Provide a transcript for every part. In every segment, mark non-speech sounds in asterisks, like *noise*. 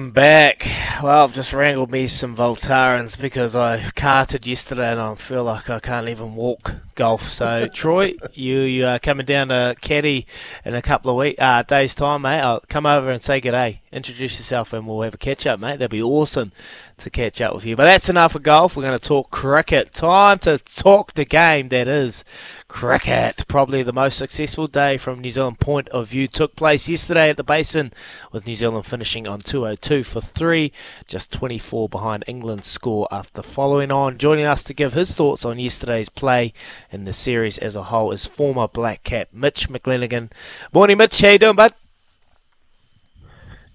I'm back. Well, I've just wrangled me some Voltarens because I carted yesterday and I feel like I can't even walk golf. So, *laughs* Troy, you you are coming down to Caddy in a couple of week, uh, days' time, mate. I'll come over and say good day. Introduce yourself and we'll have a catch up, mate. That'd be awesome to catch up with you. But that's enough of golf. We're going to talk cricket. Time to talk the game that is cricket. Probably the most successful day from New Zealand point of view took place yesterday at the Basin, with New Zealand finishing on 202 for three, just 24 behind England's score after following on. Joining us to give his thoughts on yesterday's play in the series as a whole is former Black Cap Mitch McClenaghan. Morning, Mitch. How you doing, bud?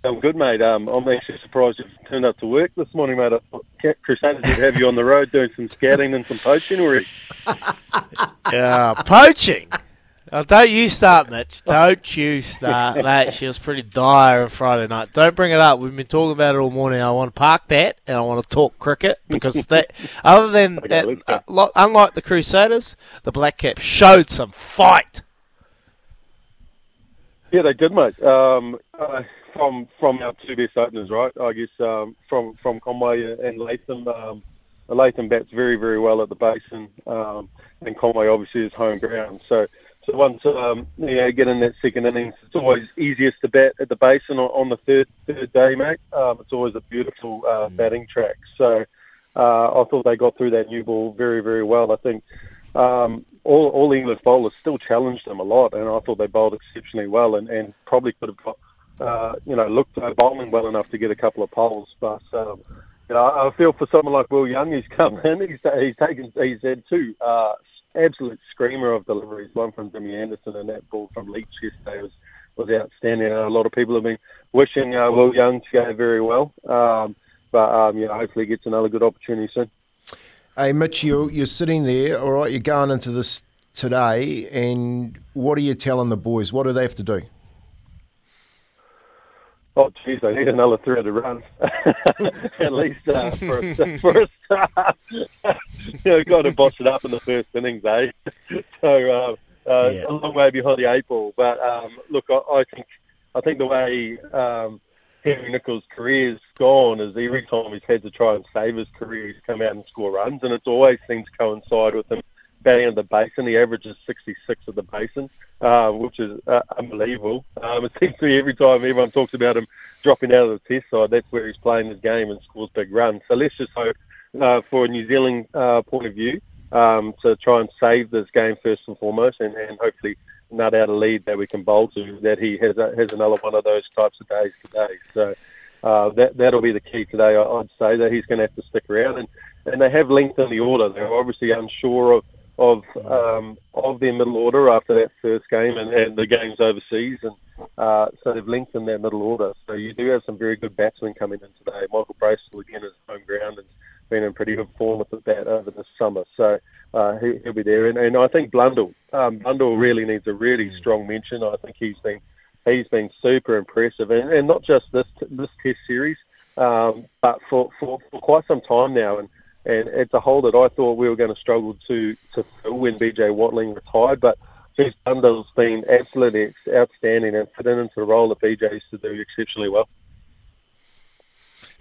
I'm good, mate. Um, I'm actually surprised you've turned up to work this morning, mate. I thought Crusaders would have you on the road doing some scouting and some poaching already. *laughs* yeah, poaching. Oh, don't you start, Mitch. Don't you start, *laughs* mate. She was pretty dire on Friday night. Don't bring it up. We've been talking about it all morning. I want to park that and I want to talk cricket because *laughs* that, other than that, uh, unlike the Crusaders, the Black Caps showed some fight. Yeah, they did, mate. Um, uh, from from our two best openers, right? I guess um, from from Conway and Latham. Um, Latham bats very very well at the basin, um, and Conway obviously is home ground. So so once um, you know, get in that second innings, it's always easiest to bat at the basin on, on the third third day, mate. Um, it's always a beautiful uh, batting track. So uh, I thought they got through that new ball very very well. I think. Um, all, all English bowlers still challenged them a lot, and I thought they bowled exceptionally well, and, and probably could have got uh, you know, looked bowling well enough to get a couple of poles. But um, you know, I feel for someone like Will Young, he's come in, he's, he's taken, he's had two uh, absolute screamer of deliveries. One from Jimmy Anderson, and that ball from Leach yesterday was was outstanding. a lot of people have been wishing uh, Will Young to go very well. Um, but um, you know, hopefully, he gets another good opportunity soon. Hey, Mitch, you're, you're sitting there, all right, you're going into this today, and what are you telling the boys? What do they have to do? Oh, jeez, I need another 300 runs *laughs* at least uh, for, a, *laughs* for a start. you know, got to boss it up in the first innings, eh? *laughs* so uh, uh, yeah. a long way behind the eight ball. But um, look, I, I think I think the way um, Henry Nicholls' career's gone is every time he's had to try and save his career, he's come out and score runs, and it's always seems to coincide with him batting at the basin. The average is 66 at the basin uh, which is uh, unbelievable. Um, it seems to me every time everyone talks about him dropping out of the test side, that's where he's playing his game and scores big runs. So let's just hope, uh, for a New Zealand uh, point of view, um, to try and save this game first and foremost, and, and hopefully nut out a lead that we can bowl to. That he has a, has another one of those types of days today. So. Uh, that that'll be the key today. I'd say that he's going to have to stick around, and and they have lengthened the order. They're obviously unsure of of um, of their middle order after that first game and, and the games overseas, and uh, so they've lengthened their middle order. So you do have some very good batsmen coming in today. Michael Bracewell again is home ground and been in pretty good form with the bat over the summer, so uh, he, will be there. And, and I think Blundell, um, Blundell really needs a really strong mention. I think he's been he's been super impressive, and, and not just this this Test series, um, but for, for, for quite some time now. And and it's a hole that I thought we were going to struggle to to fill when BJ Watling retired. But Steve Blundell's been absolutely outstanding and fit into the role that BJ used to do exceptionally well.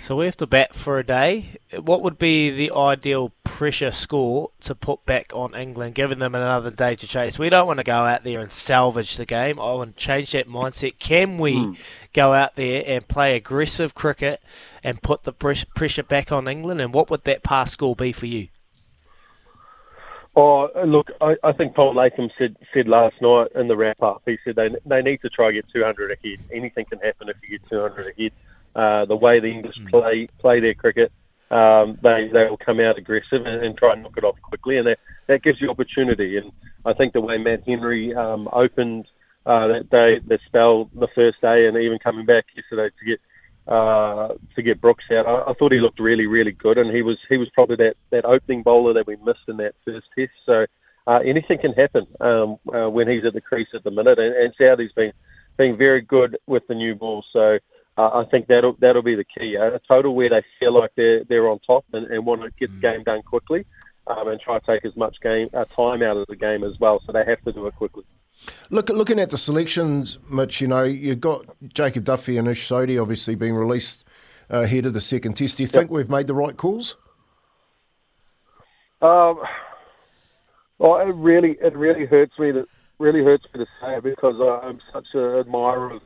So we have to bat for a day. What would be the ideal pressure score to put back on England, giving them another day to chase. We don't want to go out there and salvage the game. I want to change that mindset. Can we mm. go out there and play aggressive cricket and put the pressure back on England? And what would that pass score be for you? Oh, look, I, I think Paul Latham said said last night in the wrap up. He said they they need to try to get 200 ahead. Anything can happen if you get 200 ahead. Uh, the way the English mm. play play their cricket, um, they they will come out aggressive and, and, try and knock it off quickly, and that, that gives you opportunity. And I think the way Matt Henry um, opened uh, that day, the spell the first day, and even coming back yesterday to get uh, to get Brooks out. I, I, thought he looked really, really good, and he was he was probably that, that opening bowler that we missed in that first test. So uh, anything can happen um, uh, when he's at the crease at the minute, and, and Southey's been being very good with the new ball. So uh, I think that'll that'll be the key. A total where they feel like they're they're on top and, and want to get the mm. game done quickly. Um, and try to take as much game uh, time out of the game as well. So they have to do it quickly. Look, looking at the selections, Mitch, you know, you've got Jacob Duffy and Ish Sodhi obviously being released uh, ahead of the second test. Do you yep. think we've made the right calls? Um, well, it really, it really hurts me to really hurts me to say it because I'm such an admirer of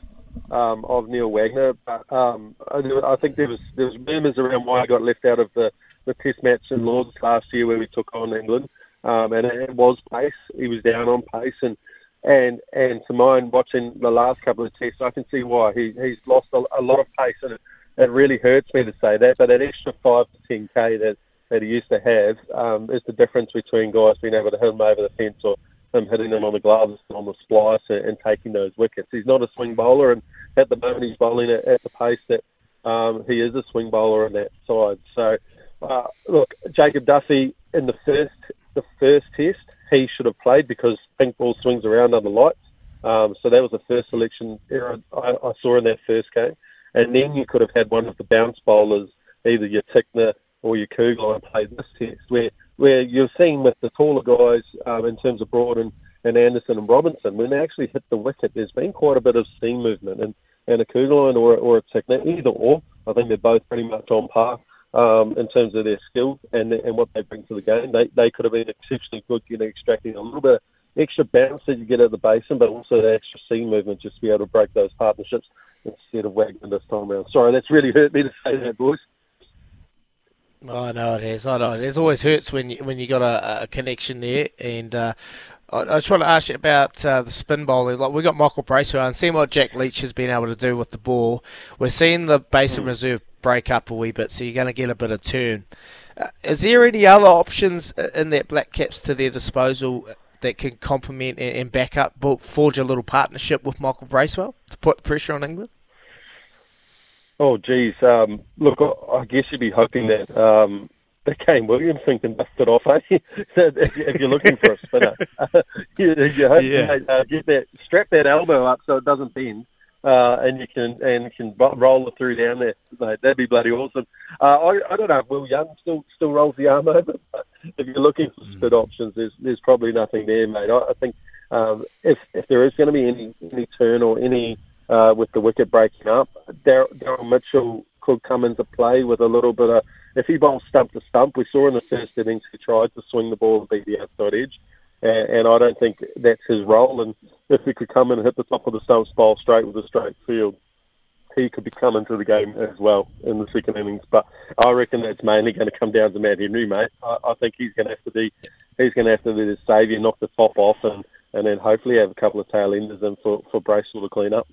um, of Neil Wagner. But um, I think there was there was murmurs around why I got left out of the, the Test match in Lords last year where we took on England, um, and it, was pace. He was down on pace, and and and to mind watching the last couple of tests, I can see why he he's lost a, a lot of pace, and it, it really hurts me to say that. But that extra five to ten k that that he used to have um, is the difference between guys being able to hit him over the fence or him hitting them on the gloves on the splice and, and taking those wickets. He's not a swing bowler, and at the moment he's bowling at, at the pace that um, he is a swing bowler on that side. So, uh, look, Jacob Duffy in the first the first test he should have played because pink ball swings around under lights. Um, so that was the first selection error I, I, saw in that first game. And then you could have had one of the bounce bowlers, either your Tickner or your Kuggeleijn, play this test, where where you're seeing with the taller guys um, in terms of Broad and, and Anderson and Robinson, when they actually hit the wicket, there's been quite a bit of seam movement. And, and a Kuggeleijn or, or a Tickner, either or, I think they're both pretty much on par um, in terms of their skill and and what they bring to the game. They they could have been exceptionally good, you know, extracting a little bit of extra bounce that you get at the basin, but also the extra seam movement just to be able to break those partnerships instead of Wagner this time around. Sorry, that's really hurt me to say that, boys. I know it is. I know it. It always hurts when you when you got a, a connection there. And uh, I, I, just want to ask you about uh, the spin bowling. Like we got Michael Bracewell and seeing what Jack Leach has been able to do with the ball. We're seeing the Basin mm. Reserve break up a wee bit, so you're going to get a bit of turn. Uh, is there any other options in that Black Caps to their disposal that can complement and, and back up, forge a little partnership with Michael Bracewell to put pressure on England? Oh, geez. Um, look, I guess you'd be hoping that um, that Kane Williamson can dust it off, eh? *laughs* if, if you're looking for a spinner. *laughs* you, you hope yeah. uh, get that, strap that elbow up so it doesn't bend uh, and you can and can roll it through down there. Mate, that'd be bloody awesome. Uh, I, I don't know if Will Young still still rolls the arm *laughs* over, but if you're looking for split mm. options, there's there's probably nothing there, mate. I, I think um, if if there is going to be any any turn or any uh, with the wicket breaking up, Daryl Mitchell could come into play with a little bit of. If he bowls stump to stump, we saw in the first innings he tried to swing the ball and beat the outside edge and, and I don't think that's his role. And if he could come in and hit the top of the stumps, bowl straight with a straight field, he could be coming to the game as well in the second innings. But I reckon that's mainly going to come down to Matt Henry, mate. I, I think he's going to have to be he's going to have to be the saviour, knock the top off, and and then hopefully have a couple of tail enders in for for Bracewell to clean up.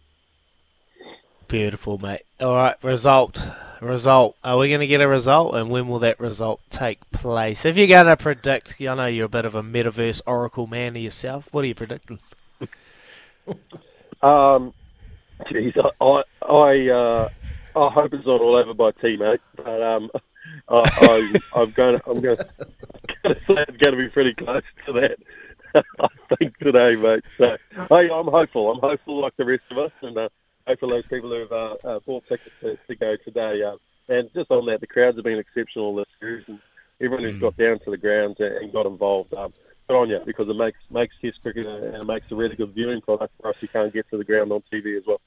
Beautiful, mate. All right, result. Result. Are we going to get a result, and when will that result take place? If you're going to predict, I know you're a bit of a metaverse oracle man yourself. What are you predicting? *laughs* um, geez, I, I, uh, I hope it's not all over by teammate, but um, I, I, am *laughs* going I'm going to, say it's going to be pretty close to that. *laughs* I think today, mate. So, hey, I'm hopeful. I'm hopeful like the rest of us, and. Uh, hopefully those people who've uh, uh, bought tickets to, to go today. Uh, and just on that, the crowds have been exceptional this series, and everyone who's mm. got down to the grounds and, and got involved. Um, good on you because it makes makes Test cricket and it makes a really good viewing product for us who can't get to the ground on TV as well.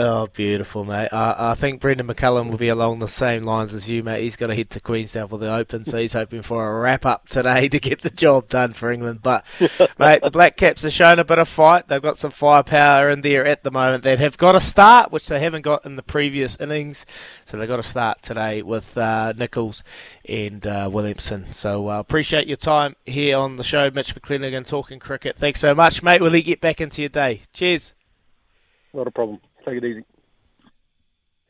Oh, beautiful, mate. I, I think Brendon McCullum will be along the same lines as you, mate. He's got to head to Queenstown for the Open, so he's hoping for a wrap up today *laughs* to get the job done for England. But, *laughs* mate, the Black Caps have shown a bit of fight. They've got some firepower in there at the moment. They have got a start, which they haven't got in the previous innings. So they've got to start today with uh, Nicholls and uh, Williamson. So uh, appreciate your time here on the show, Mitch McClenaghan, talking cricket. Thanks so much, mate. Let you get back into your day. Cheers. Not a problem. Take it easy.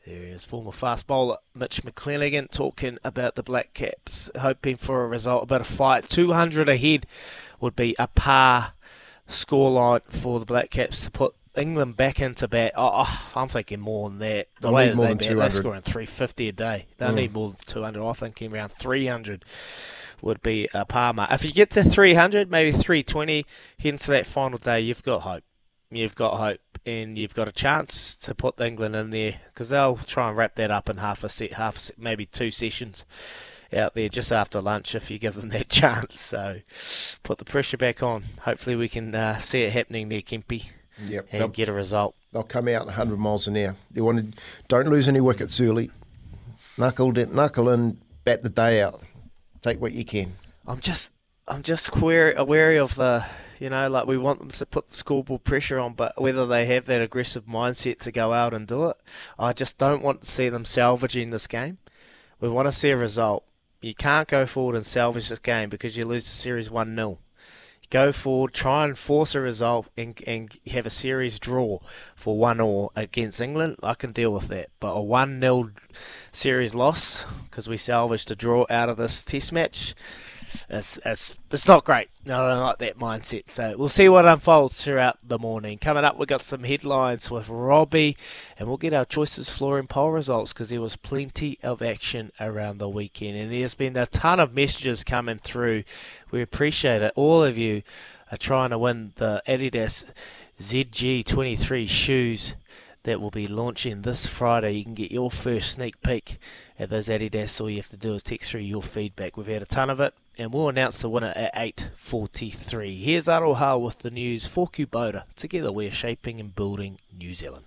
There is former fast bowler Mitch McClenaghan talking about the Black Caps, hoping for a result, about a fight. 200 ahead would be a par scoreline for the Black Caps to put England back into bat. Oh, oh I'm thinking more than that. The They'll way that they bat, they're scoring 350 a day. They mm. need more than 200. I'm thinking around 300 would be a par mark. If you get to 300, maybe 320, heading to that final day, you've got hope you've got hope and you've got a chance to put England in there because they'll try and wrap that up in half a set, half maybe two sessions out there just after lunch if you give them that *laughs* chance. So put the pressure back on. Hopefully we can uh, see it happening there, Kempy. Yep, and get a result. They'll come out 100 miles an hour. They want to, don't lose any wickets early. Knuckle, it knuckle and bat the day out. Take what you can. I'm just, I'm just wary, wary of the you know, like we want them to put the scoreboard pressure on, but whether they have that aggressive mindset to go out and do it, I just don't want to see them salvaging this game. We want to see a result. You can't go forward and salvage this game because you lose the series 1 0 go forward, try and force a result, and, and have a series draw for one or against England. I can deal with that, but a one 0 series loss because we salvaged a draw out of this Test match it's, it's, not great. No, I don't like that mindset. So we'll see what unfolds throughout the morning. Coming up, we've got some headlines with Robbie, and we'll get our choices flooring poll results because there was plenty of action around the weekend. And there's been a ton of messages coming through. We appreciate it. All of you are trying to win the Adidas ZG23 shoes that will be launching this Friday. You can get your first sneak peek at those Adidas. All you have to do is text through your feedback. We've had a ton of it, and we'll announce the winner at 8.43. Here's Aroha with the news for Kubota. Together we're shaping and building New Zealand.